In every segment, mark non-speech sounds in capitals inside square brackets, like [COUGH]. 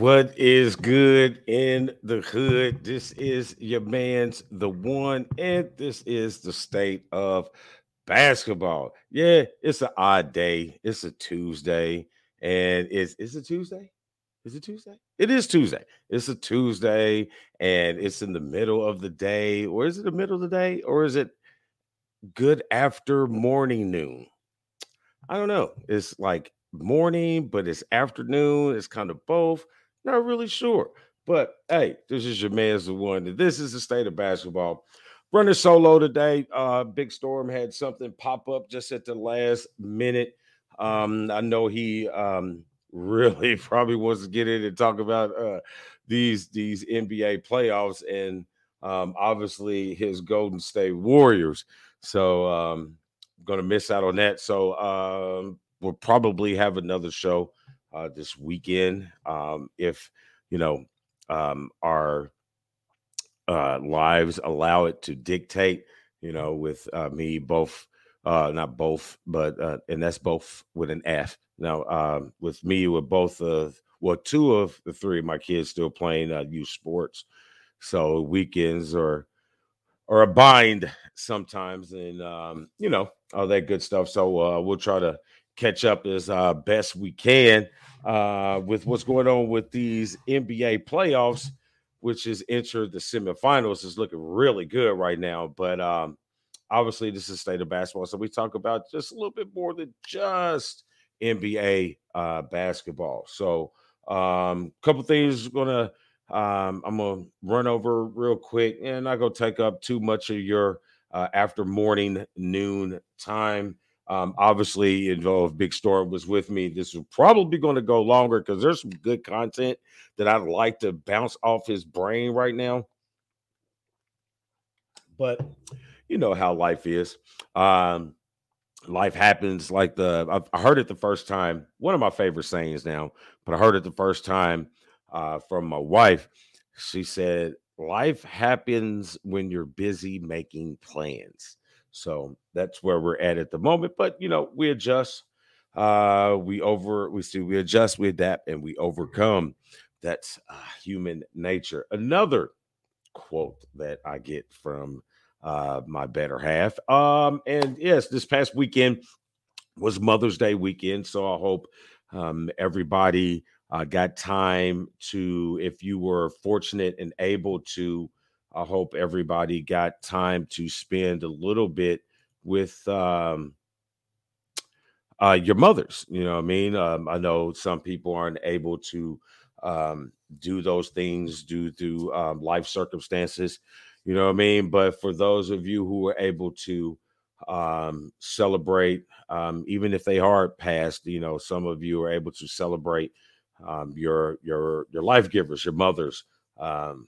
What is good in the hood? This is your man's the one, and this is the state of basketball. Yeah, it's an odd day. It's a Tuesday, and it's is it Tuesday? Is it Tuesday? It is Tuesday. It's a Tuesday, and it's in the middle of the day, or is it the middle of the day, or is it good after morning noon? I don't know. It's like morning, but it's afternoon. It's kind of both. Not really sure. But hey, this is your man's the one. This is the state of basketball. Running solo today. Uh, Big Storm had something pop up just at the last minute. Um, I know he um [LAUGHS] really probably wants to get in and talk about uh these these NBA playoffs and um obviously his Golden State Warriors. So um gonna miss out on that. So um we'll probably have another show uh, this weekend um, if you know um, our uh, lives allow it to dictate. You know, with uh, me both, uh, not both, but uh, and that's both with an F. Now, um, with me, with both of well, two of the three of my kids still playing uh, youth sports, so weekends are are a bind sometimes, and um, you know all that good stuff. So uh, we'll try to catch up as uh, best we can uh, with what's going on with these NBA playoffs, which has entered the semifinals, is looking really good right now. But um, obviously, this is state of basketball, so we talk about just a little bit more than just NBA uh, basketball. So, a um, couple things gonna um, I'm gonna run over real quick, and not gonna take up too much of your uh, after morning noon time. Um, obviously, if Big Storm was with me, this is probably going to go longer because there's some good content that I'd like to bounce off his brain right now. But you know how life is. Um, life happens like the I heard it the first time. One of my favorite sayings now, but I heard it the first time uh, from my wife. She said, "Life happens when you're busy making plans." So that's where we're at at the moment. But you know, we adjust. Uh, we over we see we adjust, we adapt, and we overcome. That's uh, human nature. Another quote that I get from uh, my better half. Um, and yes, this past weekend was Mother's Day weekend, so I hope um, everybody uh, got time to, if you were fortunate and able to I hope everybody got time to spend a little bit with um, uh, your mothers. You know what I mean? Um, I know some people aren't able to um, do those things due to um, life circumstances. You know what I mean? But for those of you who are able to um, celebrate, um, even if they are past, you know, some of you are able to celebrate um, your your your life givers, your mothers, um,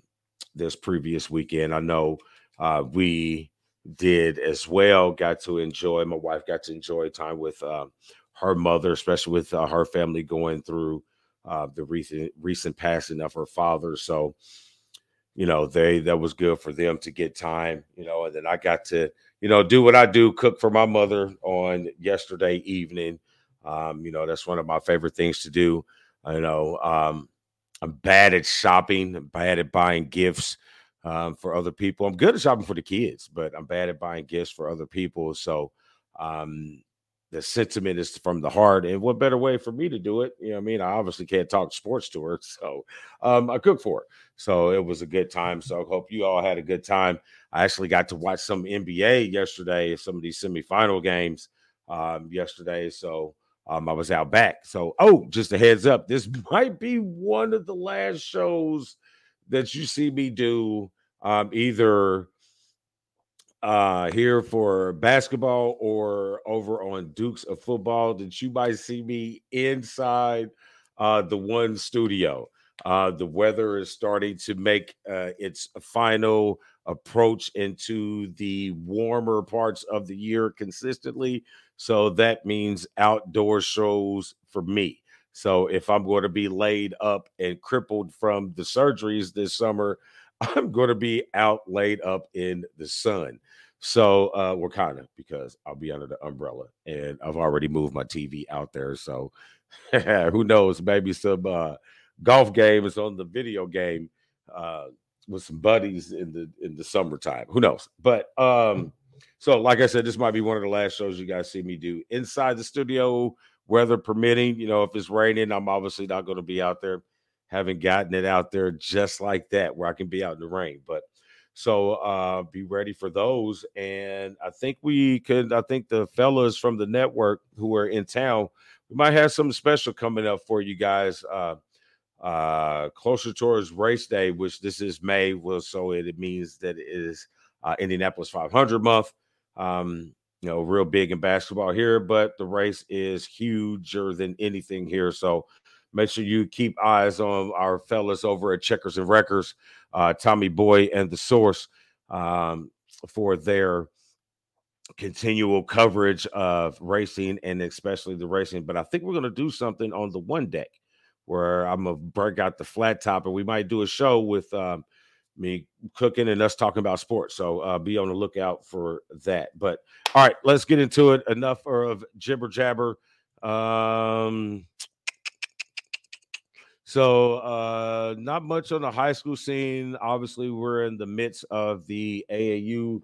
this previous weekend. I know uh, we did as well. Got to enjoy. My wife got to enjoy time with uh, her mother, especially with uh, her family going through uh, the recent recent passing of her father. So, you know, they that was good for them to get time. You know, and then I got to you know do what I do, cook for my mother on yesterday evening. Um, you know, that's one of my favorite things to do. You know, um, I'm bad at shopping. I'm bad at buying gifts um, for other people. I'm good at shopping for the kids, but I'm bad at buying gifts for other people. So um, the sentiment is from the heart. And what better way for me to do it? You know, I mean, I obviously can't talk sports to her, [LAUGHS] so um, I cook for her. So it was a good time. So I hope you all had a good time. I actually got to watch some NBA yesterday, some of these semifinal games um, yesterday. So um, I was out back. So, oh, just a heads up, this [LAUGHS] might be one of the last shows that you see me do um, either uh, here for basketball or over on Dukes of Football that you might see me inside uh, the one studio. Uh, the weather is starting to make uh, its final approach into the warmer parts of the year consistently. So that means outdoor shows for me. So if I'm going to be laid up and crippled from the surgeries this summer, [LAUGHS] I'm going to be out laid up in the sun. So uh, we're kind of because I'll be under the umbrella and I've already moved my TV out there. So [LAUGHS] who knows? Maybe some uh, golf game is on the video game uh, with some buddies in the in the summertime. Who knows? But um, so like I said, this might be one of the last shows you guys see me do inside the studio, weather permitting. You know, if it's raining, I'm obviously not going to be out there. Haven't gotten it out there just like that where I can be out in the rain, but so uh, be ready for those. And I think we could, I think the fellas from the network who are in town, we might have something special coming up for you guys. Uh, uh, closer towards race day, which this is May, well, so it, it means that it is uh, Indianapolis 500 month. Um, you know, real big in basketball here, but the race is huger than anything here. So make sure you keep eyes on our fellas over at Checkers and Wreckers uh, Tommy Boy and the Source um, for their continual coverage of racing and especially the racing. But I think we're going to do something on the one deck where I'm going to break out the flat top and we might do a show with um, me cooking and us talking about sports. So uh, be on the lookout for that. But all right, let's get into it. Enough of jibber jabber. Um, so, uh, not much on the high school scene. Obviously, we're in the midst of the AAU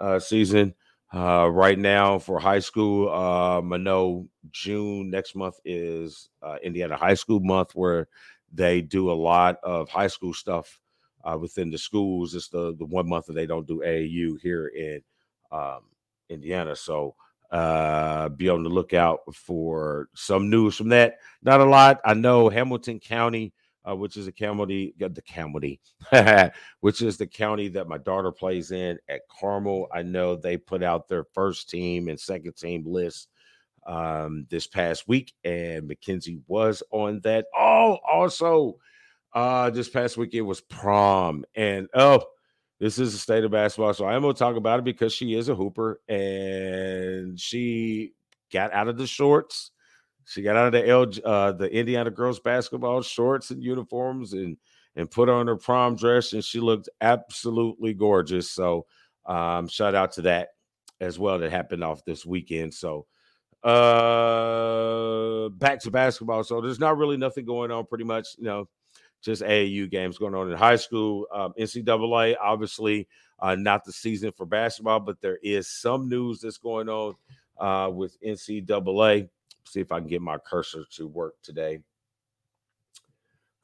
uh, season uh, right now for high school. Um, I know June next month is uh, Indiana High School Month, where they do a lot of high school stuff uh, within the schools. It's the the one month that they don't do AAU here in um, Indiana. So uh, be on the lookout for some news from that. Not a lot. I know Hamilton County, uh, which is a county, the county, [LAUGHS] which is the county that my daughter plays in at Carmel. I know they put out their first team and second team list um, this past week, and Mackenzie was on that. Oh, also, uh, this past week it was prom, and oh this is the state of basketball. So I am going to talk about it because she is a hooper and she got out of the shorts. She got out of the L, uh, the Indiana girls basketball shorts and uniforms and and put on her prom dress and she looked absolutely gorgeous. So um, shout out to that as well that happened off this weekend. So uh back to basketball. So there's not really nothing going on pretty much, you know just AAU games going on in high school. Um, NCAA, obviously, uh, not the season for basketball, but there is some news that's going on uh, with NCAA. See if I can get my cursor to work today.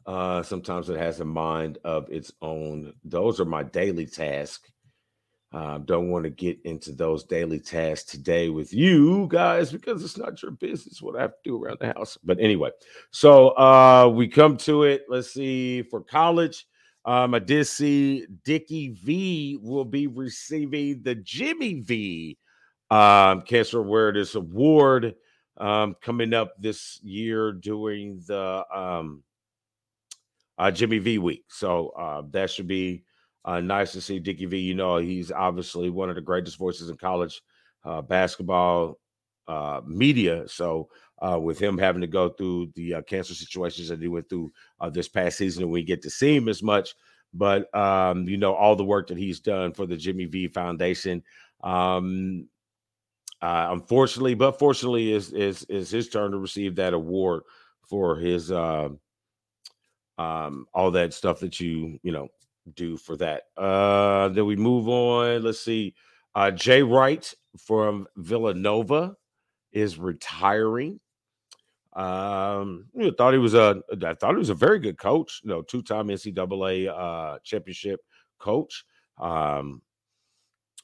Uh, sometimes it has a mind of its own. Those are my daily tasks uh, don't want to get into those daily tasks today with you guys because it's not your business what I have to do around the house. But anyway, so uh, we come to it. Let's see for college. Um, I did see Dickie V will be receiving the Jimmy V um, Cancer Awareness Award um, coming up this year during the um, uh, Jimmy V week. So uh, that should be uh, nice to see Dickie V. You know, he's obviously one of the greatest voices in college uh, basketball uh, media. So, uh, with him having to go through the uh, cancer situations that he went through uh, this past season, we get to see him as much. But um, you know, all the work that he's done for the Jimmy V Foundation. Um, unfortunately, but fortunately, is is is his turn to receive that award for his um, all that stuff that you you know do for that. Uh, then we move on. Let's see. Uh, Jay Wright from Villanova is retiring. Um, thought he was a I thought he was a very good coach. You know, two time NCAA uh, championship coach. Um,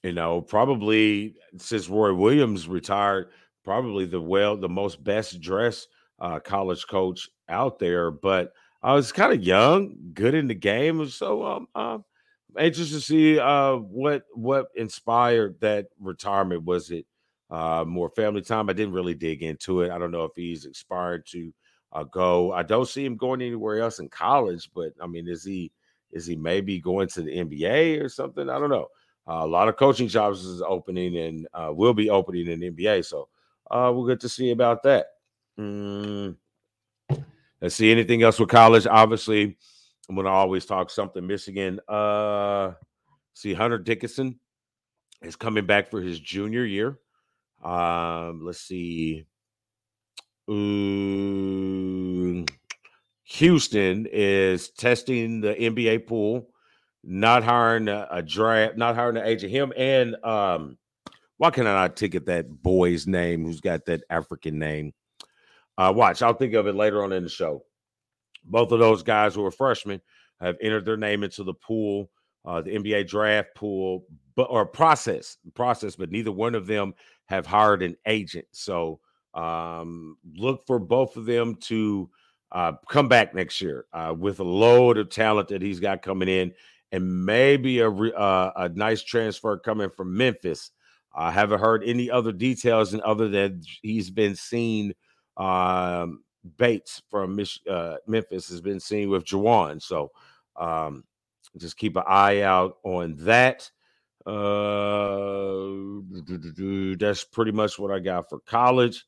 you know, probably since Roy Williams retired, probably the well the most best dressed uh, college coach out there. But I was kind of young, good in the game, so um, I'm anxious to see uh, what what inspired that retirement. Was it uh, more family time? I didn't really dig into it. I don't know if he's inspired to uh, go. I don't see him going anywhere else in college, but I mean, is he is he maybe going to the NBA or something? I don't know. Uh, a lot of coaching jobs is opening and uh, will be opening in NBA, so uh, we'll get to see about that. Mm. Let's see anything else with college. Obviously, I'm going to always talk something Michigan. Uh, see, Hunter Dickinson is coming back for his junior year. Um, let's see. Ooh, Houstan is testing the NBA pool, not hiring a, a draft, not hiring an agent. Him and um, why can I not ticket that boy's name who's got that African name? Uh, watch, I'll think of it later on in the show. Both of those guys who are freshmen have entered their name into the pool, uh, the NBA draft pool, but or process process, but neither one of them have hired an agent. So um, look for both of them to uh, come back next year uh, with a load of talent that he's got coming in, and maybe a re- uh, a nice transfer coming from Memphis. I haven't heard any other details, and other than he's been seen. Um, Bates from uh, Memphis has been seen with Juwan, so um, just keep an eye out on that. Uh, that's pretty much what I got for college.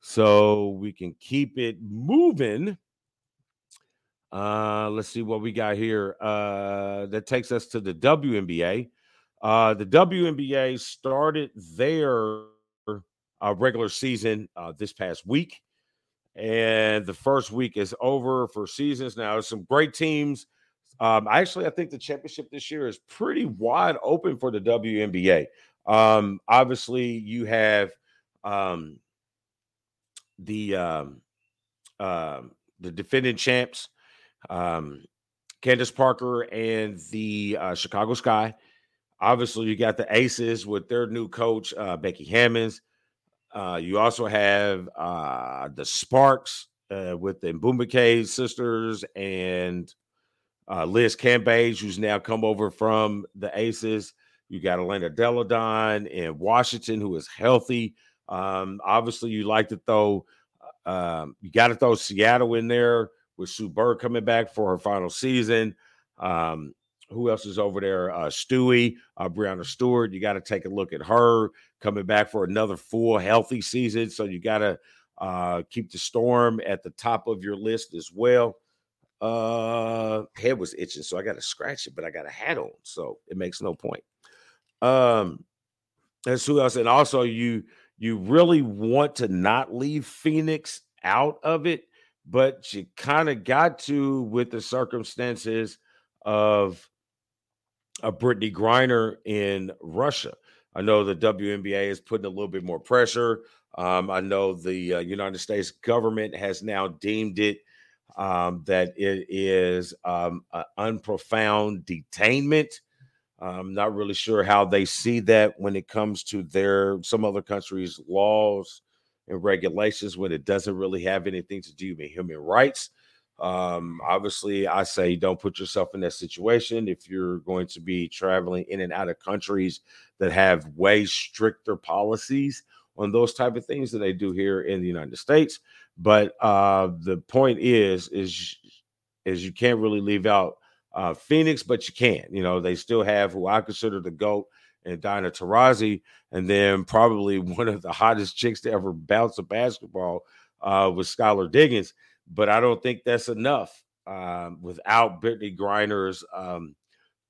So we can keep it moving. Uh, let's see what we got here. Uh, that takes us to the WNBA. Uh, the WNBA started their uh, regular season uh, this past week, and the first week is over for seasons. Now, some great teams. Um, actually, I think the championship this year is pretty wide open for the WNBA. Um, obviously, you have um, the um, uh, the defending champs, um, Candace Parker and the uh, Chicago Sky. Obviously, you got the Aces with their new coach uh, Becky Hammons. Uh, you also have uh, the Sparks uh, with the Ogwumike sisters and uh, Liz Cambage, who's now come over from the Aces. You got Elena Delle Donne in Washington, who is healthy. Um, obviously, you like to throw, uh, um, you got to throw Seattle in there with Sue Bird coming back for her final season. Um, who else is over there? Uh, Stewie, uh, Breanna Stewart. You got to take a look at her coming back for another full healthy season. So you got to uh, keep the Storm at the top of your list as well. Uh, head was itching, so I got to scratch it, but I got a hat on, so it makes no point. Um, that's who else, and also you you really want to not leave Phoenix out of it, but you kind of got to with the circumstances of a Brittney Griner in Russia. I know the WNBA is putting a little bit more pressure. Um, I know the uh, United States government has now deemed it um, that it is um, unprofound detainment. I'm not really sure how they see that when it comes to their some other countries' laws and regulations when it doesn't really have anything to do with human rights. Um, obviously, I say don't put yourself in that situation if you're going to be traveling in and out of countries that have way stricter policies on those type of things that they do here in the United States. But uh, the point is, is is you can't really leave out uh, Phoenix, but you can. You know, they still have who I consider the GOAT and Diana Taurasi, and then probably [LAUGHS] one of the hottest chicks to ever bounce a basketball uh, was Skylar Diggins. But I don't think that's enough um, without Brittney Griner's um,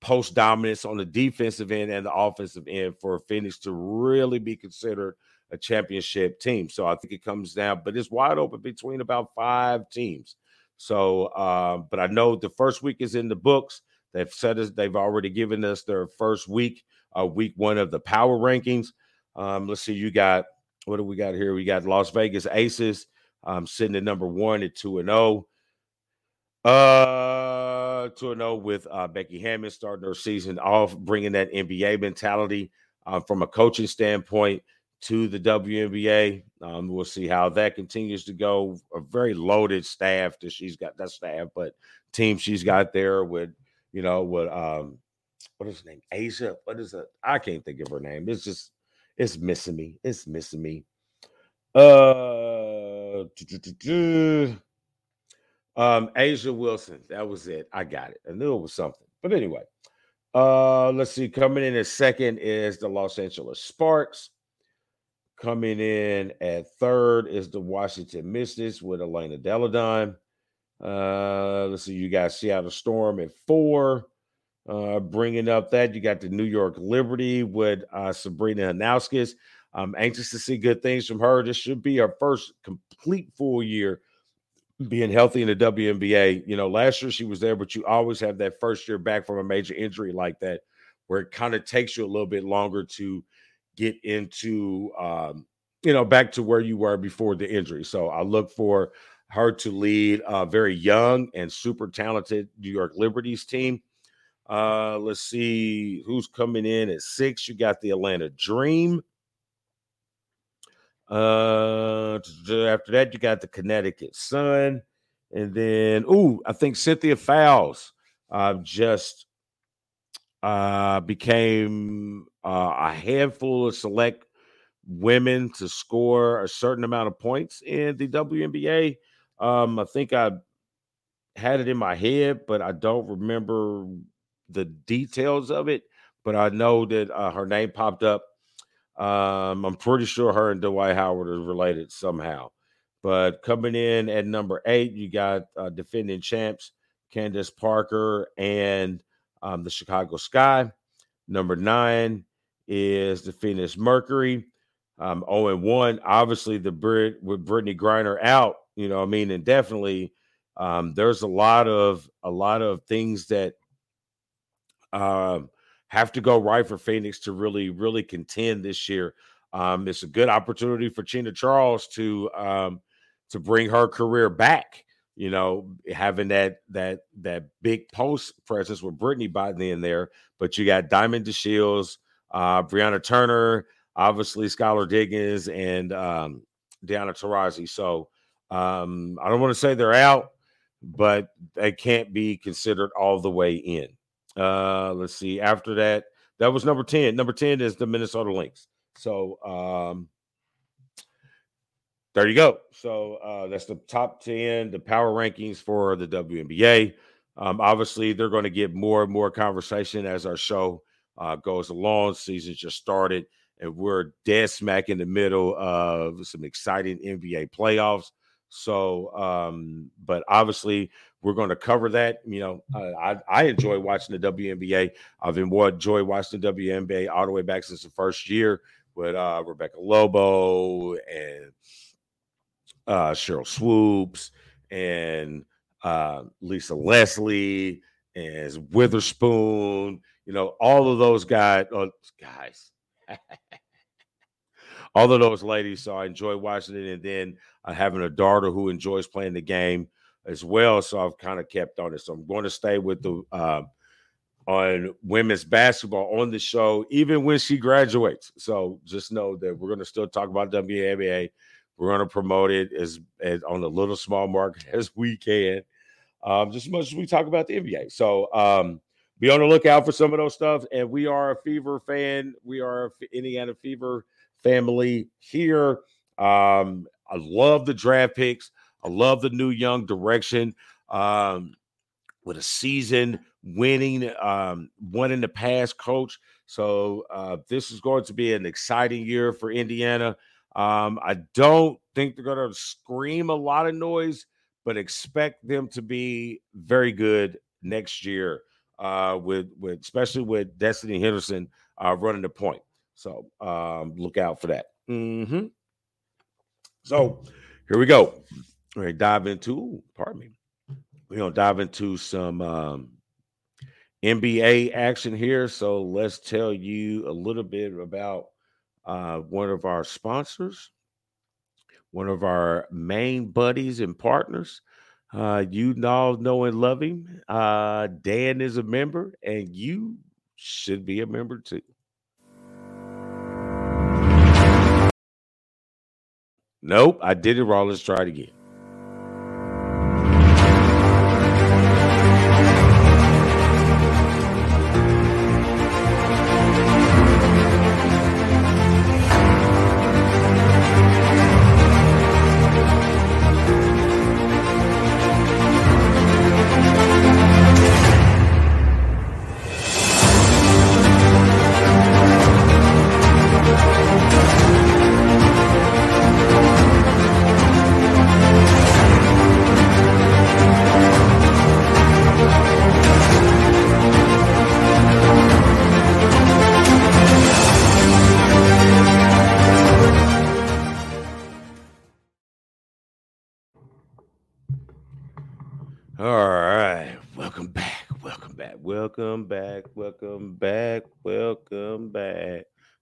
post dominance on the defensive end and the offensive end for Phoenix to really be considered a championship team. So I think it comes down, but it's wide open between about five teams. So, uh, but I know the first week is in the books. They've said us, they've already given us their first week, uh, week one of the power rankings. Um, let's see, you got what do we got here? We got Las Vegas Aces um, sitting at number one at two and zero. Oh. Uh, two and zero oh with uh, Becky Hammon starting her season off, bringing that NBA mentality uh, from a coaching standpoint to the WNBA. Um, we'll see how that continues to go. A very loaded staff that she's got that staff, but team she's got there with, you know, with um, what is her name? Asia. What is it? I can't think of her name. It's just it's missing me. It's missing me. Uh um A'ja Wilson. That was it. I got it. I knew it was something. But anyway, uh let's see. Coming in a second is the Los Angeles Sparks. Coming in at third is the Washington Mystics with Elena Delle Donne. Uh, let's see, you got Seattle Storm at four. Uh, bringing up that you got the New York Liberty with uh, Sabrina Ionescu. I'm anxious to see good things from her. This should be her first complete full year being healthy in the WNBA. You know, last year she was there, but you always have that first year back from a major injury like that, where it kind of takes you a little bit longer to get into, um, you know, back to where you were before the injury. So I look for her to lead a very young and super talented New York Liberties team. Uh, let's see who's coming in at six. You got the Atlanta Dream. Uh, after that, you got the Connecticut Sun, and then ooh, I think Cynthia Fowles uh, just uh, became uh, a handful of select women to score a certain amount of points in the WNBA. Um, I think I had it in my head, but I don't remember the details of it. But I know that uh, her name popped up um, I'm pretty sure her and Dwight Howard are related somehow. But coming in at number eight, you got uh, defending champs Candace Parker and um, the Chicago Sky. Number nine is the Phoenix Mercury. Um, 0 and 1. Obviously, the Brit with Brittney Griner out, you know, I mean, and definitely um, there's a lot of a lot of things that um have to go right for Phoenix to really, really contend this year. Um, it's a good opportunity for Chyna Charles to um, to bring her career back. You know, having that that that big post presence with Brittany Biden in there, but you got Diamond DeShields, uh, Brianna Turner, obviously Skylar Diggins, and um, Diana Taurasi. So um, I don't want to say they're out, but they can't be considered all the way in. Uh, let's see. After that, that was number 10. Number 10 is the Minnesota Lynx. So um there you go. So uh that's the top 10, the power rankings for the WNBA. Um, obviously, they're going to get more and more conversation as our show uh, goes along. Season just started, and we're dead smack in the middle of some exciting NBA playoffs. So, um, but obviously, we're going to cover that. You know, I, I enjoy watching the WNBA. I've enjoyed watching the WNBA all the way back since the first year with uh, Rebecca Lobo and uh, Sheryl Swoopes and uh, Lisa Leslie and Weatherspoon. You know, all of those guys, uh, guys. [LAUGHS] all of those ladies. So I enjoy watching it. And then uh, having a daughter who enjoys playing the game as well. So I've kind of kept on it. So I'm going to stay with the uh, on women's basketball on the show, even when she graduates. So just know that we're going to still talk about WNBA. We're going to promote it as, as on the little small market [LAUGHS] as we can, um, just as much as we talk about the NBA. So um, be on the lookout for some of those stuff. And we are a Fever fan. We are Indiana Fever family here. Um, I love the draft picks. I love the new young direction. Um, with a season winning, um, one in the past coach. So uh, this is going to be an exciting year for Indiana. Um, I don't think they're going to scream a lot of noise, but expect them to be very good next year. Uh, with with especially with Destanni Henderson uh, running the point. So um, look out for that. Mm-hmm. So here we go. We're gonna dive into, pardon me. We're gonna dive into some um, NBA action here. So let's tell you a little bit about uh, one of our sponsors, one of our main buddies and partners. Uh, you all know and love him. Uh, Dan is a member, and you should be a member too. Nope, I did it wrong. Let's try it again.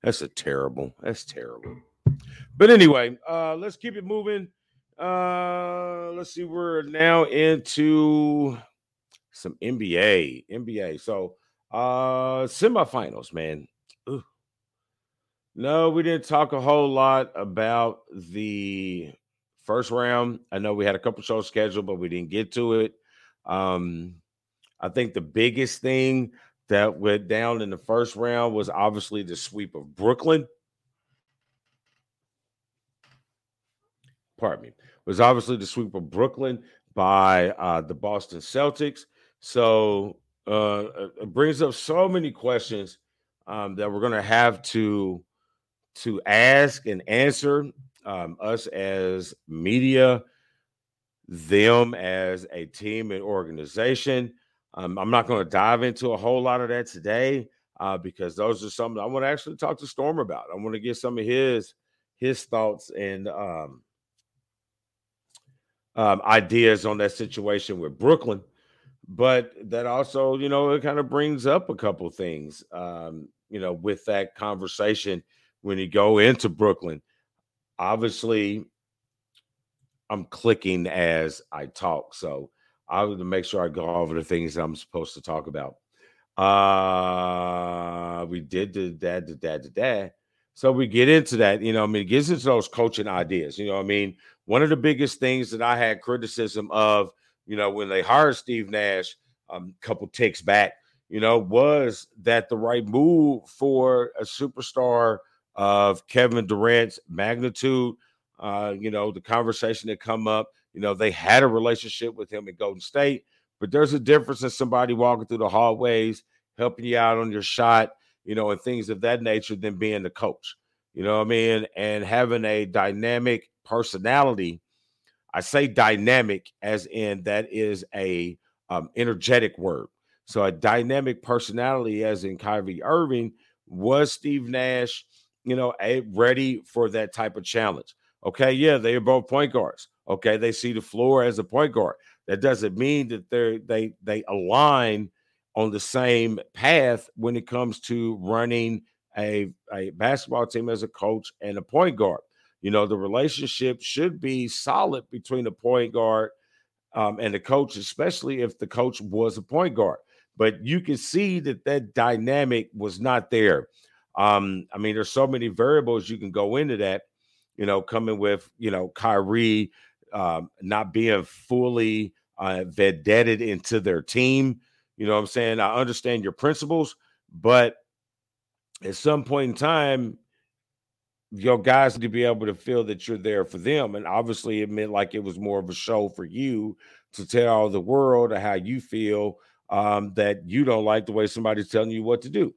That's a terrible. That's terrible. But anyway, uh, let's keep it moving. Uh, let's see. We're now into some NBA. NBA. So uh semifinals, man. Ooh. No, we didn't talk a whole lot about the first round. I know we had a couple shows scheduled, but we didn't get to it. Um, I think the biggest thing that went down in the first round was obviously the sweep of Brooklyn. Pardon me. Was obviously the sweep of Brooklyn by uh, the Boston Celtics. So uh, it brings up so many questions um, that we're going to have to to ask and answer um, us as media them as a team and organization. Um, I'm not going to dive into a whole lot of that today uh, because those are some I want to actually talk to Storm about. I want to get some of his his thoughts and um, um, ideas on that situation with Brooklyn. But that also, you know, it kind of brings up a couple things, um, you know, with that conversation when you go into Brooklyn. Obviously, I'm clicking as I talk. So I to make sure I go over the things I'm supposed to talk about. Uh we did the dad, the dad, the dad. So we get into that, you know, I mean, it gets into those coaching ideas. You know, I mean, one of the biggest things that I had criticism of, you know, when they hired Steve Nash um, a couple ticks back, you know, was that the right move for a superstar of Kevin Durant's magnitude uh, you know, the conversation that come up, you know, they had a relationship with him at Golden State, but there's a difference in somebody walking through the hallways, helping you out on your shot, you know, and things of that nature than being the coach. You know what I mean? And having a dynamic personality. I say dynamic as in that is a um, energetic word. So a dynamic personality, as in Kyrie Irving, was Steve Nash, you know, a, ready for that type of challenge. Okay, yeah, they are both point guards. Okay, they see the floor as a point guard. That doesn't mean that they're they they align on the same path when it comes to running a, a basketball team as a coach and a point guard. You know, the relationship should be solid between the point guard um, and the coach, especially if the coach was a point guard. But you can see that that dynamic was not there. Um, I mean, there's so many variables you can go into that you know, coming with, you know, Kyrie um, not being fully uh, vetted into their team. You know what I'm saying? I understand your principles, but at some point in time, your guys need to be able to feel that you're there for them. And obviously, it meant like it was more of a show for you to tell the world how you feel um, that you don't like the way somebody's telling you what to do.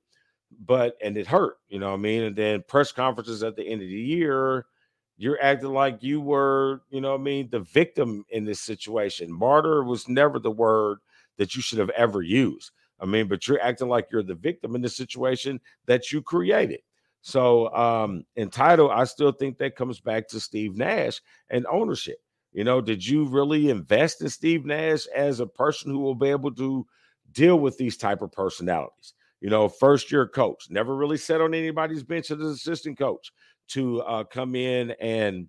But, and it hurt, you know what I mean? And then press conferences at the end of the year, you're acting like you were, you know I mean, the victim in this situation. Martyr was never the word that you should have ever used. I mean, but you're acting like you're the victim in the situation that you created. So, um, entitled, I still think that comes back to Steve Nash and ownership. You know, did you really invest in Steve Nash as a person who will be able to deal with these type of personalities? You know, first year coach, never really sat on anybody's bench as an assistant coach to uh, come in and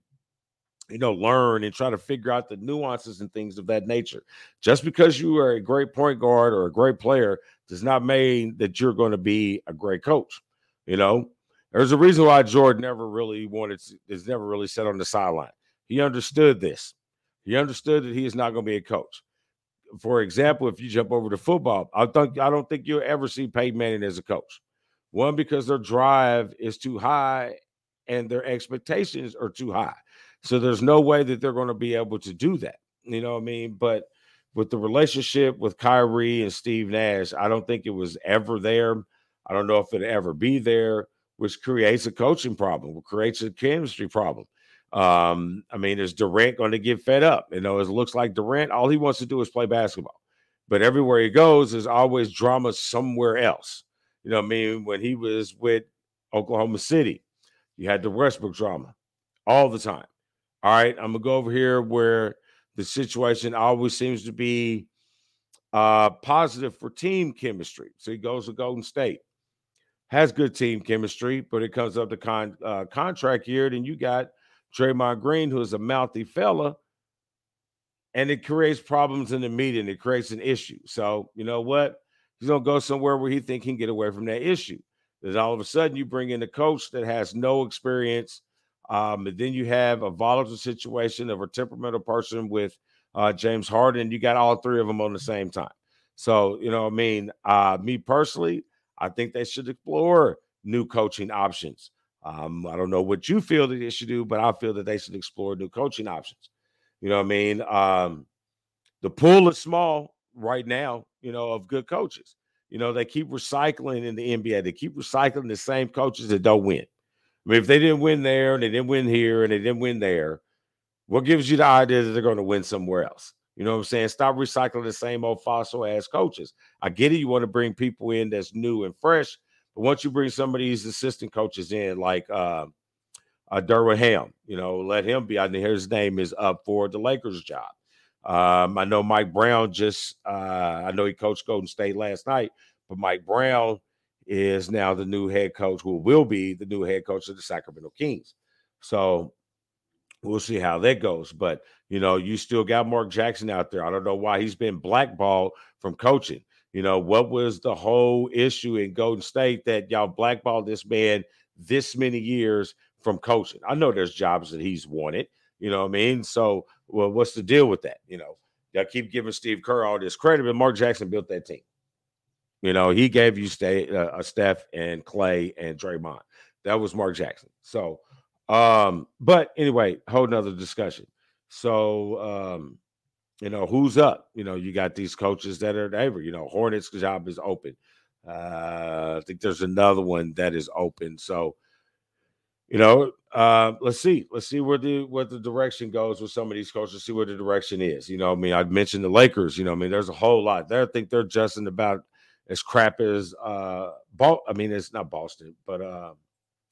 you know learn and try to figure out the nuances and things of that nature. Just because you are a great point guard or a great player does not mean that you're going to be a great coach you know? There's a reason why jordan never really wanted to, is never really sat on the sideline. He understood this. He understood that he is not going to be a coach. For example if you jump over to football i think i don't think you'll ever see peyton manning as a coach. One because their drive is too high and their expectations are too high. So there's no way that they're going to be able to do that. You know what I mean? But with the relationship with Kyrie and Steve Nash, I don't think it was ever there. I don't know if it'll ever be there, which creates a coaching problem, creates a chemistry problem. Um, I mean, is Durant going to get fed up? You know, it looks like Durant, all he wants to do is play basketball. But everywhere he goes, there's always drama somewhere else. You know what I mean? When he was with Oklahoma City, you had the Westbrook drama all the time. All right, I'm gonna go over here where the situation always seems to be Uh, positive for team chemistry. So he goes to Golden State, has good team chemistry, but it comes up to con- uh, contract year. Then you got Draymond Green, who's a mouthy fella, and it creates problems in the meeting. It creates an issue. So you know what? He's gonna go somewhere where he think he can get away from that issue. Then all of a sudden you bring in a coach that has no experience. Um, and then you have a volatile situation of a temperamental person with uh, James Harden. You got all three of them on the same time. So, you know, I mean, uh, me personally, I think they should explore new coaching options. Um, I don't know what you feel that they should do, but I feel that they should explore new coaching options. You know what I mean? Um, the pool is small right now, you know, of good coaches. You know, they keep recycling in the NBA. They keep recycling the same coaches that don't win. I mean, if they didn't win there and they didn't win here and they didn't win there, what gives you the idea that they're going to win somewhere else? You know what I'm saying? Stop recycling the same old fossil ass coaches. I get it. You want to bring people in that's new and fresh, but once you bring some of these assistant coaches in, like uh, uh Ham, you know, let him be. I know his name is up for the Lakers job. Um, I know Mike Brown just. Uh, I know he coached Golden State last night, but Mike Brown is now the new head coach, who will be the new head coach of the Sacramento Kings. So we'll see how that goes. But you know, you still got Mark Jackson out there. I don't know why he's been blackballed from coaching. You know, what was the whole issue in Golden State that y'all blackballed this man this many years from coaching? I know there's jobs that he's wanted. You know what I mean? So, well, what's the deal with that? You know, y'all keep giving Steve Kerr all this credit, but Mark Jackson built that team. You know, he gave you stay uh, a Steph and Clay and Draymond. That was Mark Jackson. So, um, but anyway, whole nother discussion. So, um, you know, who's up? You know, you got these coaches that are ever, you know, Hornets job is open. Uh, I think there's another one that is open. So, you know, uh, let's see, let's see where the what the direction goes with some of these coaches. See where the direction is. You know, I mean, I mentioned the Lakers. You know, I mean, there's a whole lot there. I think they're just in about as crap as uh, Bal- I mean, it's not Boston, but uh,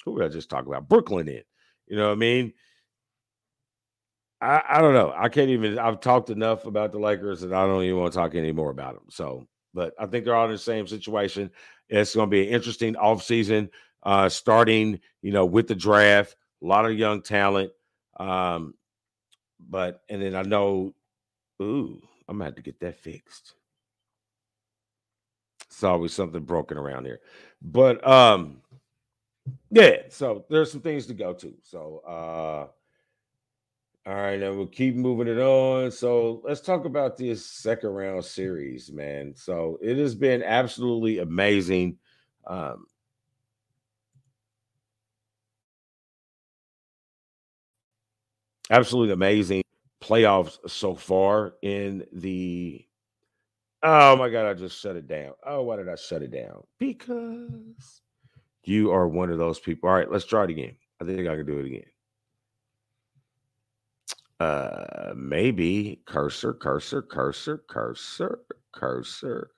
who did I just talk about? Brooklyn in. You know what I mean? I, I don't know. I can't even. I've talked enough about the Lakers, and I don't even want to talk anymore about them. So, but I think they're all in the same situation. It's going to be an interesting offseason, uh, starting, you know, with the draft. A lot of young talent. Um, but and then I know, ooh, I'm gonna have to get that fixed. It's always something broken around here. But um, yeah, so there's some things to go to. So uh all right, and we'll keep moving it on. So let's talk about this second round series, man. So it has been absolutely amazing. Um, absolutely amazing playoffs so far in the Oh my god, I just shut it down. Oh, why did I shut it down? Because you are one of those people. All right, let's try it again. I think I can do it again. Uh maybe cursor, cursor, cursor, cursor, cursor.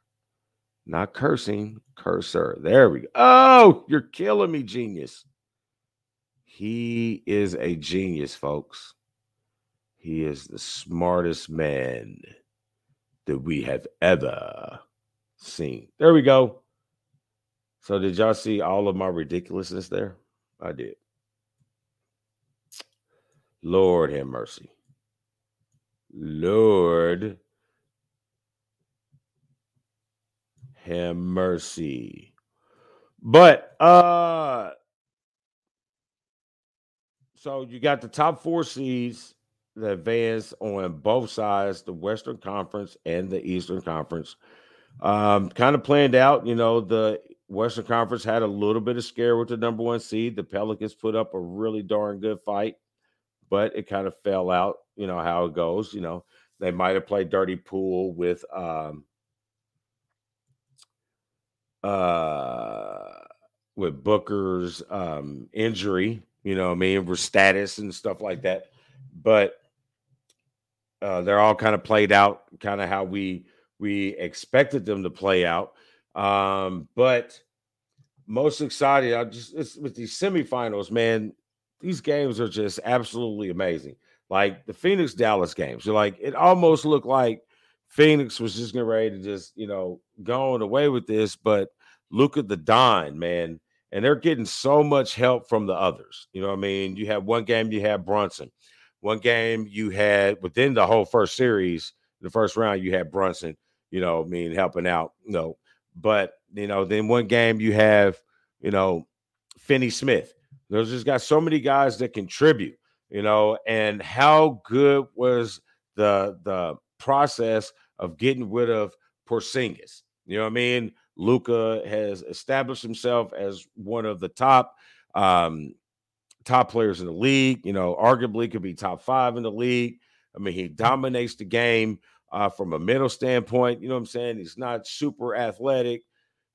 Not cursing, cursor. There we go. Oh, you're killing me, genius. He is a genius, folks. He is the smartest man that we have ever seen. There we go. So, did y'all see all of my ridiculousness there? I did. Lord have mercy. Lord have mercy. But uh so you got the top four seeds the advance on both sides, the Western Conference and the Eastern Conference. Um, kind of planned out, you know, the Western Conference had a little bit of scare with the number one seed. The Pelicans put up a really darn good fight, but it kind of fell out, you know, how it goes. You know, they might have played dirty pool with um uh with Booker's um injury, you know, I mean, for status and stuff like that. But uh, they're all kind of played out, kind of how we we expected them to play out. Um, but most excited, I just it's with these semifinals, man. These games are just absolutely amazing. Like the Phoenix Dallas games, you're like it almost looked like Phoenix was just getting ready to just, you know, going away with this, but look at the Don, man. And they're getting so much help from the others. You know what I mean? You have one game, you have Brunson. One game you had within the whole first series, the first round, you had Brunson, you know, I mean, helping out, you know. But, you know, then one game you have, you know, Finney Smith. There's just got so many guys that contribute, you know, and how good was the the process of getting rid of Porzingis. You know what I mean? Luka has established himself as one of the top um, top players in the league. You know, arguably could be top five in the league. I mean, he dominates the game uh, from a mental standpoint. You know what I'm saying? He's not super athletic.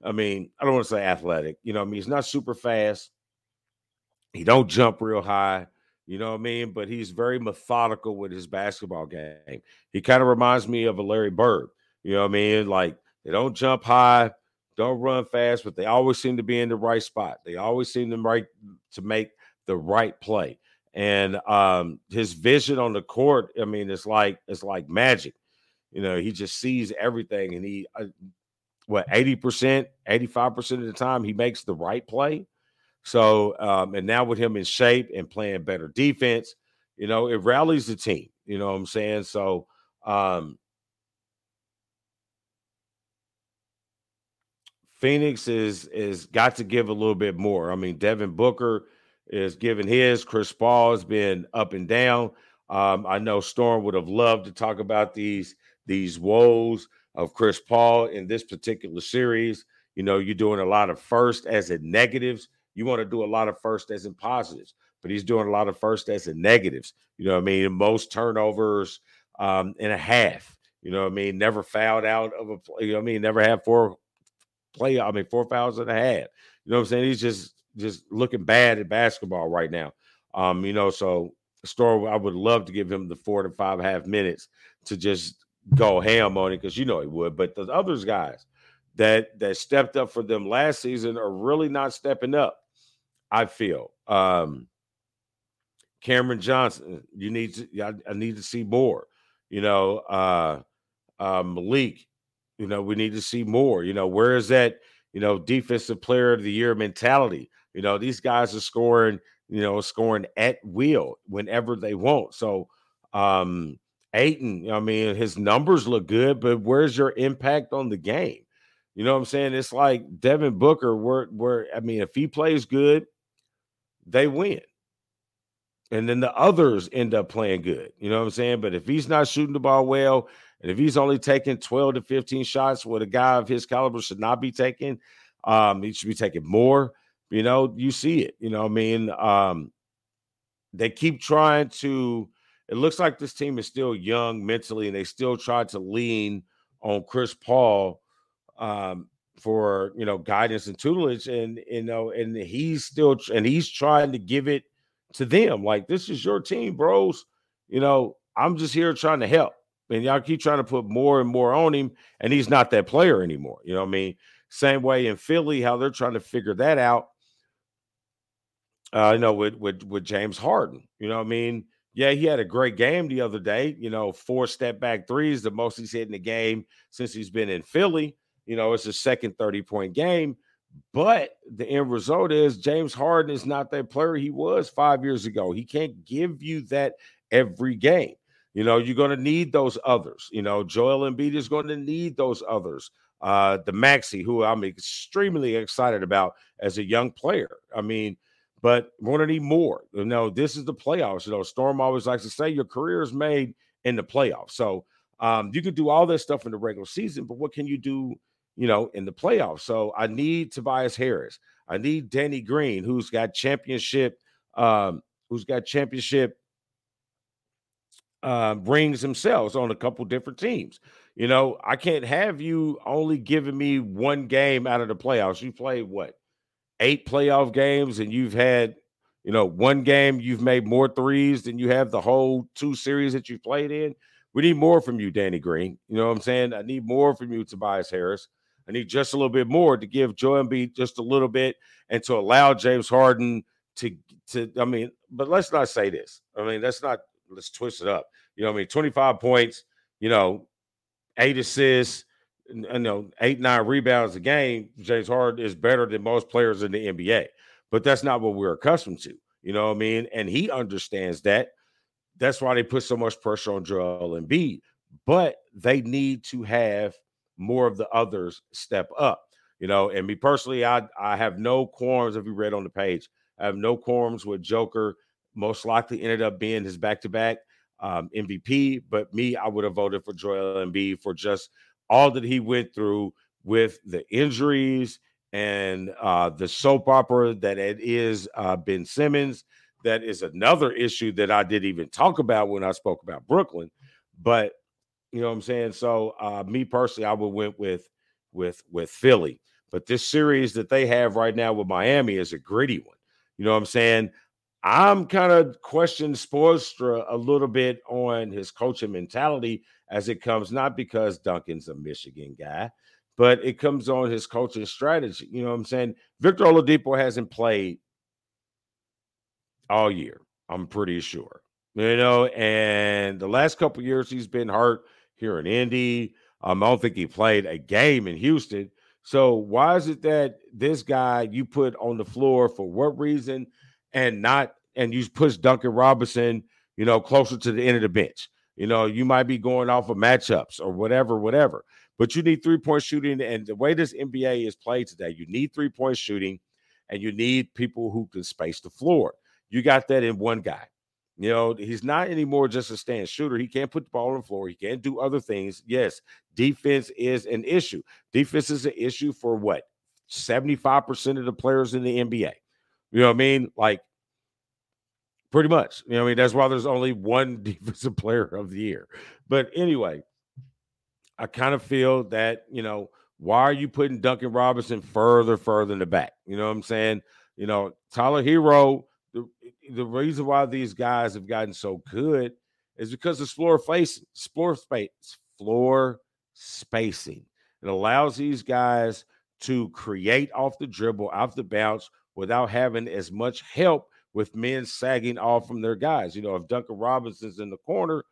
I mean, I don't want to say athletic. You know, I mean, he's not super fast. He don't jump real high. You know what I mean? But he's very methodical with his basketball game. He kind of reminds me of a Larry Bird. You know what I mean? Like they don't jump high, don't run fast, but they always seem to be in the right spot. They always seem to right to make the right play. And um, his vision on the court, I mean, it's like it's like magic. You know, he just sees everything, and he uh, what eighty percent, eighty five percent of the time he makes the right play. So, um, and now with him in shape and playing better defense, you know, it rallies the team. You know what I'm saying? So, um, Phoenix is is got to give a little bit more. I mean, Devin Booker is giving his. Chris Paul has been up and down. Um, I know Storm would have loved to talk about these these woes of Chris Paul in this particular series. You know, you're doing a lot of first as in negatives. You want to do a lot of first as in positives, but he's doing a lot of first as in negatives. You know what I mean? Most turnovers um, in a half. You know what I mean? Never fouled out of a you know what I mean? Never had four play. I mean, four fouls and a half. You know what I'm saying? He's just just looking bad at basketball right now. Um, you know, so Store, I would love to give him the four to five half minutes to just go ham on it because you know he would. But the others guys that that stepped up for them last season are really not stepping up. I feel. Um, Cameron Johnson, you need to. I, I need to see more. You know, uh, uh, Malik. You know, we need to see more. You know, where is that? You know, defensive player of the year mentality. You know, these guys are scoring. You know, scoring at will whenever they want. So, um, Ayton, I mean, his numbers look good, but where's your impact on the game? You know what I'm saying? It's like Devin Booker, where where I mean, if he plays good, they win. And then the others end up playing good. You know what I'm saying? But if he's not shooting the ball well, and if he's only taking 12 to 15 shots, what a guy of his caliber should not be taking, um, he should be taking more. You know, you see it. You know, I mean, um, they keep trying to. It looks like this team is still young mentally, and they still try to lean on Chris Paul um, for you know guidance and tutelage, and you know, and he's still and he's trying to give it to them. Like this is your team, bros. You know, I'm just here trying to help, and y'all keep trying to put more and more on him, and he's not that player anymore. You know what I mean? Same way in Philly, how they're trying to figure that out. Uh, you know, with with with James Harden. You know I mean? Yeah, he had a great game the other day. You know, four step back threes, the most he's hit in the game since he's been in Philly. You know, it's his second 30 point game. But the end result is James Harden is not that player he was five years ago. He can't give you that every game. You know, you're going to need those others. You know, Joel Embiid is going to need those others. Uh, the Maxey, who I'm extremely excited about as a young player. I mean, but we're going to need more. You know, this is the playoffs. You know, Storm always likes to say your career is made in the playoffs. So um, you can do all this stuff in the regular season, but what can you do you know, in the playoffs. So I need Tobias Harris. I need Danny Green, who's got championship, um, who's got championship uh, rings themselves on a couple different teams. You know, I can't have you only giving me one game out of the playoffs. You played what eight playoff games, and you've had, you know, one game you've made more threes than you have the whole two series that you played in. We need more from you, Danny Green. You know what I'm saying? I need more from you, Tobias Harris. I need just a little bit more to give Joel Embiid just a little bit and to allow James Harden to to I mean, but let's not say this. I mean, let's not let's twist it up. You know, I mean, 25 points, you know, eight assists, you uh, know, eight, nine rebounds a game, James Harden is better than most players in the NBA. But that's not what we're accustomed to. You know what I mean? And he understands that. That's why they put so much pressure on Joel Embiid. But they need to have more of the others step up. You know, and me personally, I I have no qualms if you read on the page. I have no qualms with Joker. Most likely ended up being his back to back um, MVP. But me, I would have voted for Joel Embiid for just all that he went through with the injuries and uh, the soap opera that it is uh, Ben Simmons. That is another issue that I didn't even talk about when I spoke about Brooklyn. But you know what I'm saying. So uh, me personally, I would went with with with Philly. But this series that they have right now with Miami is a gritty one. You know what I'm saying? I'm kind of questioning Spoelstra a little bit on his coaching mentality as it comes, not because Duncan's a Michigan guy, but it comes on his coaching strategy. You know what I'm saying? Victor Oladipo hasn't played all year, I'm pretty sure. You know, and the last couple years he's been hurt here in Indy. Um, I don't think he played a game in Houston. So why is it that this guy you put on the floor for what reason and not and you push Duncan Robinson, you know, closer to the end of the bench? You know, you might be going off of matchups or whatever, whatever. But you need three point shooting. And the way this NBA is played today, you need three point shooting and you need people who can space the floor. You got that in one guy. You know, he's not anymore just a stand shooter. He can't put the ball on the floor. He can't do other things. Yes, defense is an issue. Defense is an issue for what? 75% of the players in the NBA. You know what I mean? Like pretty much. You know, what I mean, that's why there's only one [LAUGHS] defensive player of the year. But anyway, I kind of feel that, you know, why are you putting Duncan Robinson further, further in the back? You know what I'm saying? You know, Tyler Herro, the the reason why these guys have gotten so good is because of floor facing, floor space, floor spacing. It allows these guys to create off the dribble, off the bounce, without having as much help with men sagging off from their guys. You know, if Duncan Robinson's in the corner,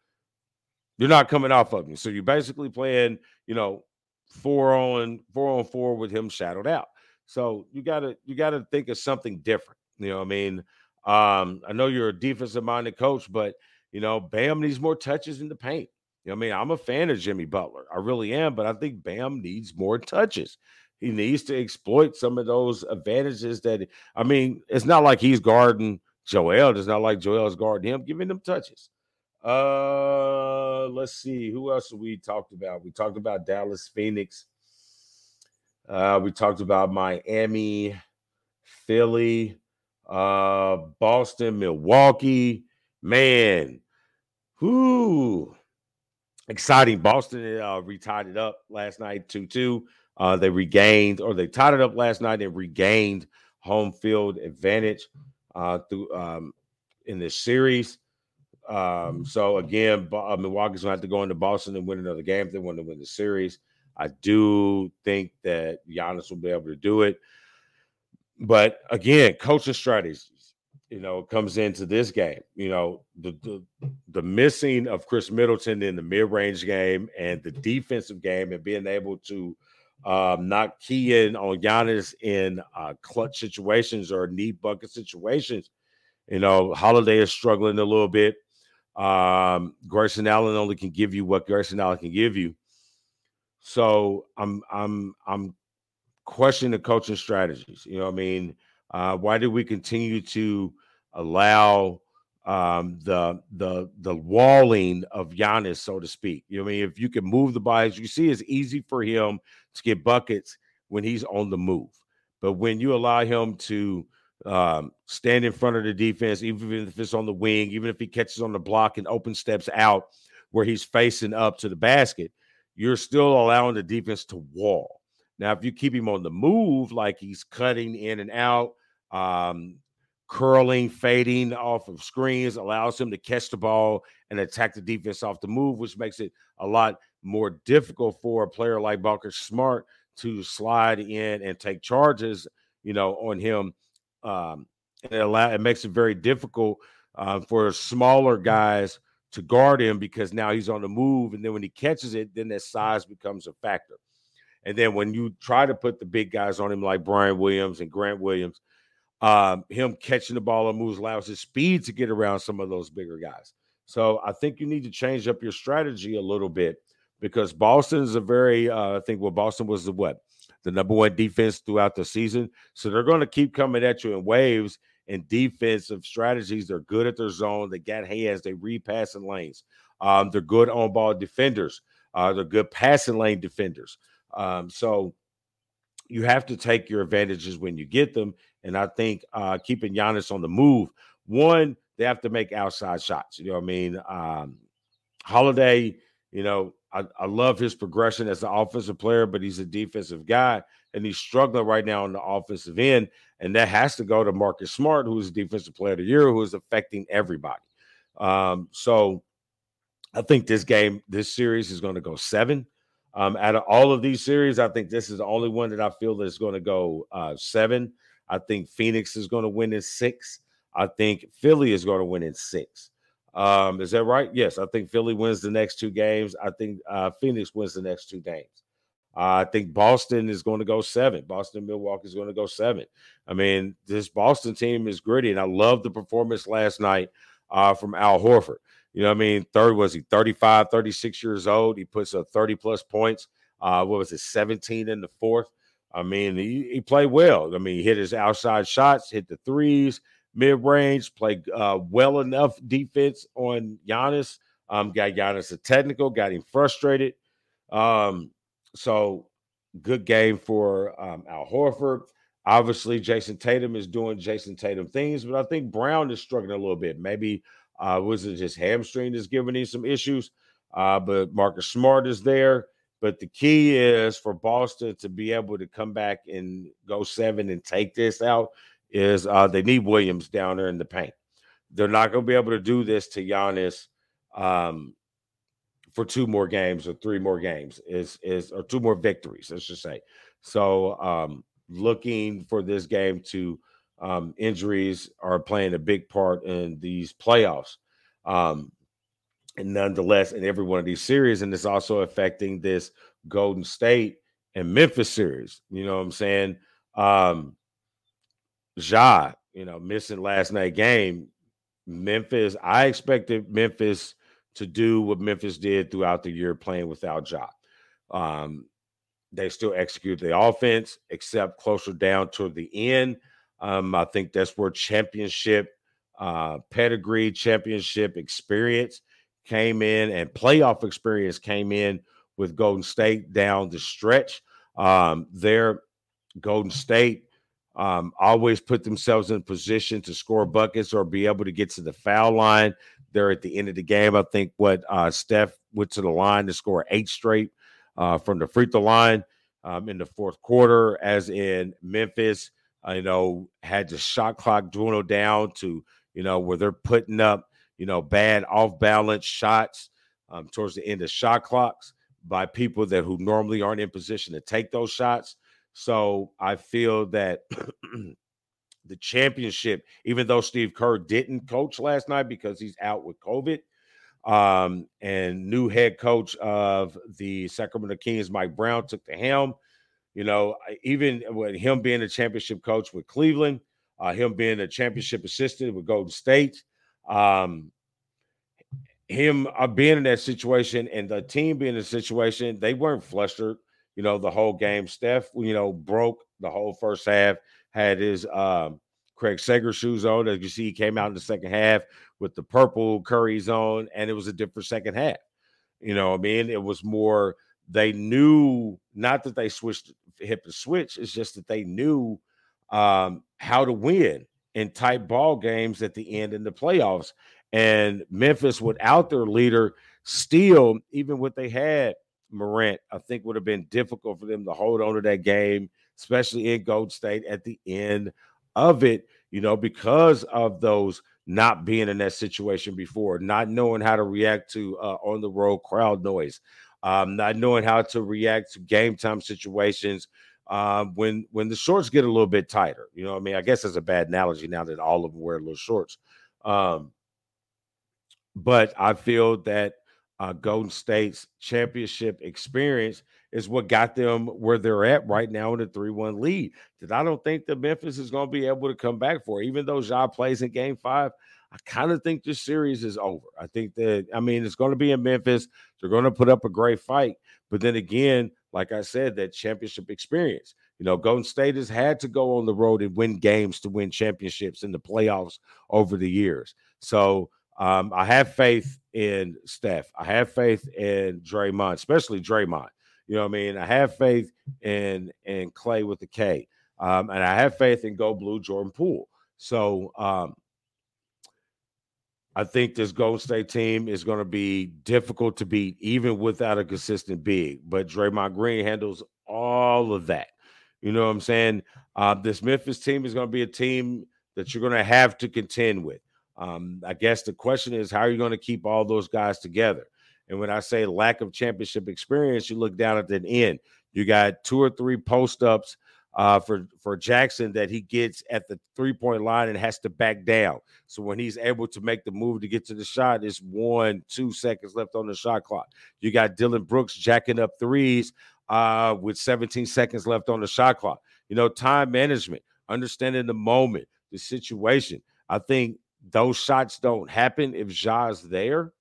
you're not coming off of him. So you're basically playing, you know, four on four on four with him shadowed out. So you gotta you gotta think of something different. You know, I mean, um, I know you're a defensive minded coach, but you know, Bam needs more touches in the paint. You know, I mean, I'm a fan of Jimmy Butler. I really am, but I think Bam needs more touches. He needs to exploit some of those advantages that I mean, it's not like he's guarding Joel. It's not like Joel's guarding him, giving them touches. Uh let's see who else we talked about. We talked about Dallas Phoenix. Uh, we talked about Miami, Philly uh, Boston, Milwaukee. Man, whoo, exciting. Boston uh, retied it up last night 2 2. Uh, they regained, or they tied it up last night and regained home field advantage uh, through um, in this series. Um, so again, uh, Milwaukee's gonna have to go into Boston and win another game if they want to win the series. I do think that Giannis will be able to do it. But again, coaching strategies, you know, comes into this game. You know, the the, the missing of Khris Middleton in the mid range game and the defensive game, and being able to um, not key in on Giannis in uh, clutch situations or need bucket situations. You know, Holiday is struggling a little bit. Um, Grayson Allen only can give you what Grayson Allen can give you. So I'm I'm I'm question the coaching strategies. You know, I mean, uh, why do we continue to allow um, the the the walling of Giannis, so to speak? You know, I mean, if you can move the bodies, you see, it's easy for him to get buckets when he's on the move, but when you allow him to um, stand in front of the defense, even if it's on the wing, even if he catches on the block and open steps out where he's facing up to the basket, you're still allowing the defense to wall. Now, if you keep him on the move, like he's cutting in and out, um, curling, fading off of screens, allows him to catch the ball and attack the defense off the move, which makes it a lot more difficult for a player like Marcus Smart to slide in and take charges, you know, on him. Um, it allow it makes it very difficult uh, for smaller guys to guard him because now he's on the move. And then when he catches it, then that size becomes a factor. And then when you try to put the big guys on him like Brian Williams and Grant Williams, um, him catching the ball and moves allows his speed to get around some of those bigger guys. So I think you need to change up your strategy a little bit because Boston is a very, uh, I think, well, Boston was the what? The number one defense throughout the season. So they're going to keep coming at you in waves and defensive strategies. They're good at their zone. They got hands. They read passing lanes. Um, they're good on ball defenders. Uh, they're good passing lane defenders. Um, so you have to take your advantages when you get them. And I think uh, keeping Giannis on the move, one, they have to make outside shots. You know what I mean? Um, Holiday, you know, I, I love his progression as an offensive player, but he's a defensive guy and he's struggling right now on the offensive end. And that has to go to Marcus Smart, who's defensive player of the year, who is affecting everybody. Um, so I think this game, this series is going to go seven. Um, out of all of these series, I think this is the only one that I feel is going to go uh, seven. I think Phoenix is going to win in six. I think Philly is going to win in six. Um, is that right? Yes, I think Philly wins the next two games. I think uh, Phoenix wins the next two games. Uh, I think Boston is going to go seven. Boston, Milwaukee is going to go seven. I mean, this Boston team is gritty, and I love the performance last night uh, from Al Horford. You know, I mean, third was he 35, 36 years old. He puts up 30 plus points. Uh, what was it, 17 in the fourth? I mean, he, he played well. I mean, he hit his outside shots, hit the threes, mid range, played uh, well enough defense on Giannis. Um, got Giannis a technical, got him frustrated. Um, so good game for um, Al Horford. Obviously, Jayson Tatum is doing Jayson Tatum things, but I think Brown is struggling a little bit. Maybe uh, was it just hamstring that's giving him some issues? Uh, but Marcus Smart is there. But the key is for Boston to be able to come back and go seven and take this out is uh, they need Williams down there in the paint. They're not going to be able to do this to Giannis um, for two more games or three more games is is or two more victories, let's just say. So um, looking for this game to um, injuries are playing a big part in these playoffs. Um, and nonetheless, in every one of these series, and it's also affecting this Golden State and Memphis series. You know what I'm saying? Um, Ja, you know, missing last night game. Memphis, I expected Memphis to do what Memphis did throughout the year playing without Ja. Um, they still execute the offense, except closer down toward the end. Um, I think that's where championship uh, pedigree, championship experience came in, and playoff experience came in with Golden State down the stretch. Um, their Golden State um, always put themselves in position to score buckets or be able to get to the foul line. They're at the end of the game. I think what uh, Steph went to the line to score eight straight uh, from the free throw line um, in the fourth quarter, as in Memphis. Uh, you know, had the shot clock dwindle down to you know where they're putting up you know bad off balance shots um, towards the end of shot clocks by people that who normally aren't in position to take those shots. So I feel that [CLEARS THROAT] the championship, even though Steve Kerr didn't coach last night because he's out with COVID, um, and new head coach of the Sacramento Kings, Mike Brown, took the helm. You know, even with him being a championship coach with Cleveland, uh, him being a championship assistant with Golden State, um, him uh, being in that situation and the team being in a situation, they weren't flustered you know, the whole game. Steph, you know, broke the whole first half, had his um, Craig Sager shoes on. As you see, he came out in the second half with the purple Curry's on, and it was a different second half. You know, I mean, it was more they knew not that they switched hit the switch, it's just that they knew um, how to win in tight ball games at the end in the playoffs. And Memphis, without their leader, still, even what they had Morant, I think would have been difficult for them to hold on to that game, especially in Gold State at the end of it, you know, because of those not being in that situation before, not knowing how to react to uh, on the road crowd noise, um, not knowing how to react to game time situations um, when when the shorts get a little bit tighter. You know, I mean, I guess that's a bad analogy now that all of them wear little shorts. Um, but I feel that uh, Golden State's championship experience is what got them where they're at right now in the 3 1 lead. That I don't think that Memphis is going to be able to come back for. Even though Ja plays in game five, I kind of think this series is over. I think that, I mean, it's going to be in Memphis. They're going to put up a great fight. But then again, like I said, that championship experience. You know, Golden State has had to go on the road and win games to win championships in the playoffs over the years. So um, I have faith in Steph. I have faith in Draymond, especially Draymond. You know what I mean? I have faith in in Clay with the K. Um, and I have faith in Go Blue Jordan Poole. So um, I think this Golden State team is going to be difficult to beat, even without a consistent big. But Draymond Green handles all of that. You know what I'm saying? Uh, this Memphis team is going to be a team that you're going to have to contend with. Um, I guess the question is, how are you going to keep all those guys together? And when I say lack of championship experience, you look down at the end. You got two or three post ups uh, for for Jackson that he gets at the three point line and has to back down. So when he's able to make the move to get to the shot, it's one two seconds left on the shot clock. You got Dillon Brooks jacking up threes uh, with 17 seconds left on the shot clock. You know, time management, understanding the moment, the situation. I think those shots don't happen if Ja's there,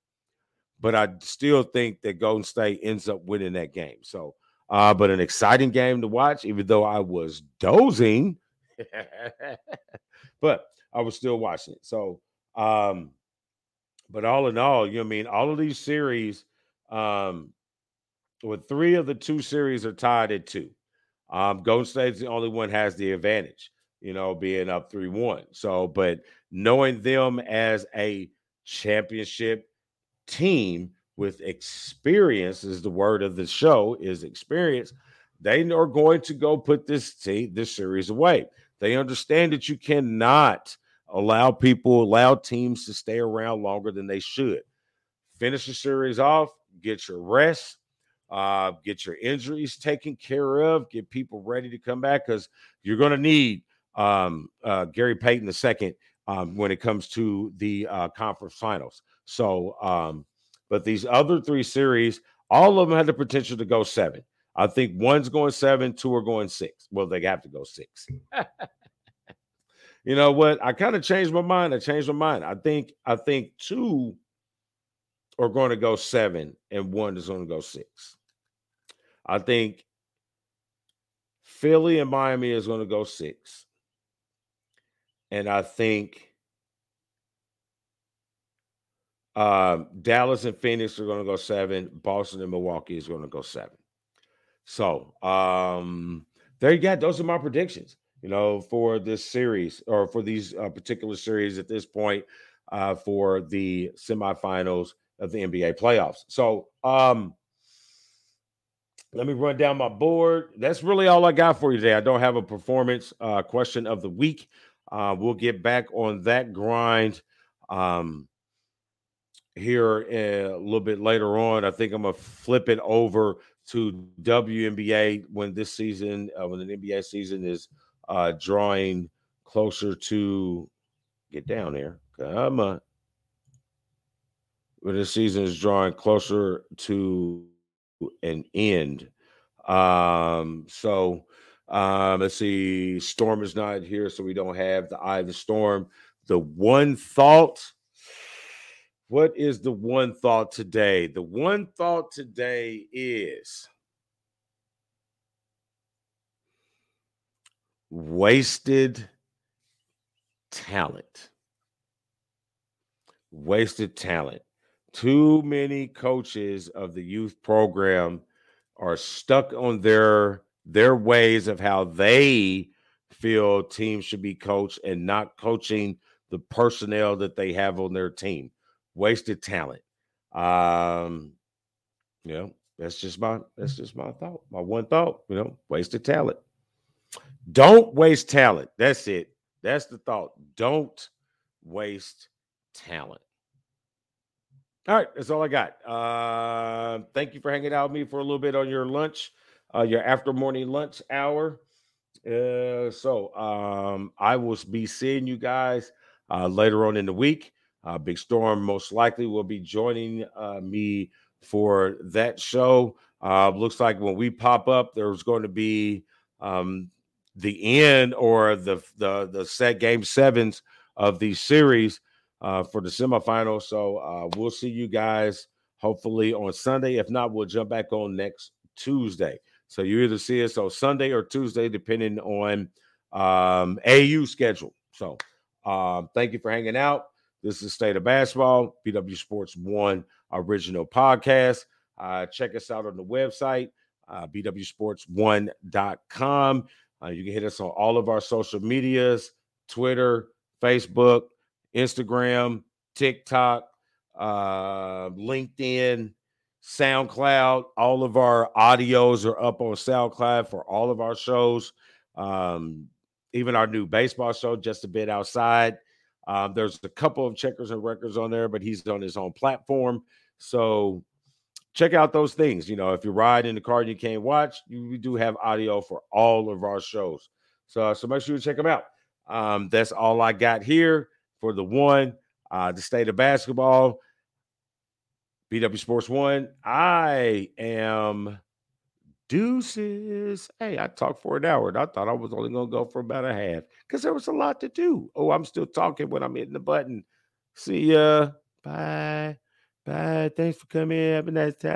but I still think that Golden State ends up winning that game. So uh, but an exciting game to watch, even though I was dozing, [LAUGHS] but I was still watching it. So, um, but all in all, you know, I mean, all of these series, um, with three of the two series are tied at two. Um, Golden State's the only one has the advantage, you know, being up 3 1. So, but knowing them as a championship team with experience is the word of the show is experience they are going to go put this team this series away. They understand that you cannot allow people allow teams to stay around longer than they should. Finish the series off get your rest uh, get your injuries taken care of get people ready to come back because you're going to need um, uh, gary payton II um, when it comes to the uh, conference finals so um, but these other three series, all of them had the potential to go seven. I think one's going seven, two are going six. Well, they have to go six. you know what? I kind of changed my mind. I changed my mind. I think I think two are going to go seven, and one is going to go six. I think Philly and Miami is going to go six. And I think Um, Dallas and Phoenix are going to go seven. Boston and Milwaukee is going to go seven. So um, there you go. Those are my predictions. You know, for this series or for these uh, particular series at this point uh, for the semifinals of the NBA playoffs. So um, let me run down my board. That's really all I got for you today. I don't have a performance uh, question of the week. Uh, we'll get back on that grind. Um, here a little bit later on. I think I'm gonna flip it over to WNBA when this season, uh, when the NBA season is uh, drawing closer to get down there. Come on. When the season is drawing closer to an end. Um, so um, let's see, Storm is not here, so we don't have the eye of the storm. The one thought what is the one thought today? The one thought today is wasted talent. Wasted talent. Too many coaches of the youth program are stuck on their their ways of how they feel teams should be coached and not coaching the personnel that they have on their team wasted talent. Um, you know, that's just my that's just my thought. My one thought, you know, wasted talent. Don't waste talent. That's it. That's the thought. Don't waste talent. All right, that's all I got. Uh, thank you for hanging out with me for a little bit on your lunch, uh, your after morning lunch hour. Uh, so um, I will be seeing you guys uh, later on in the week. Uh, Big Storm most likely will be joining uh, me for that show. Uh, looks like when we pop up, there's going to be um, the end or the the the set game sevens of the series uh, for the semifinals. So uh, we'll see you guys hopefully on Sunday. If not, we'll jump back on next Tuesday. So you either see us on Sunday or Tuesday, depending on um, AU schedule. So um, thank you for hanging out. This is State of Basketball, BW Sports One original podcast. Uh, check us out on the website, uh, bwsports1.com. Uh, you can hit us on all of our social medias Twitter, Facebook, Instagram, TikTok, uh, LinkedIn, SoundCloud. All of our audios are up on SoundCloud for all of our shows. Um, even our new baseball show, just a bit outside. Um, there's a couple of checkers and records on there, but he's on his own platform. So check out those things. You know, if you ride in the car and you can't watch, you, we do have audio for all of our shows. So, so make sure you check them out. Um, that's all I got here for the one, uh, the state of basketball. BW Sports One. I am deuces. Hey, I talked for an hour and I thought I was only going to go for about a half because there was a lot to do. Oh, I'm still talking when I'm hitting the button. See ya. Bye. Bye. Thanks for coming. Have a nice time.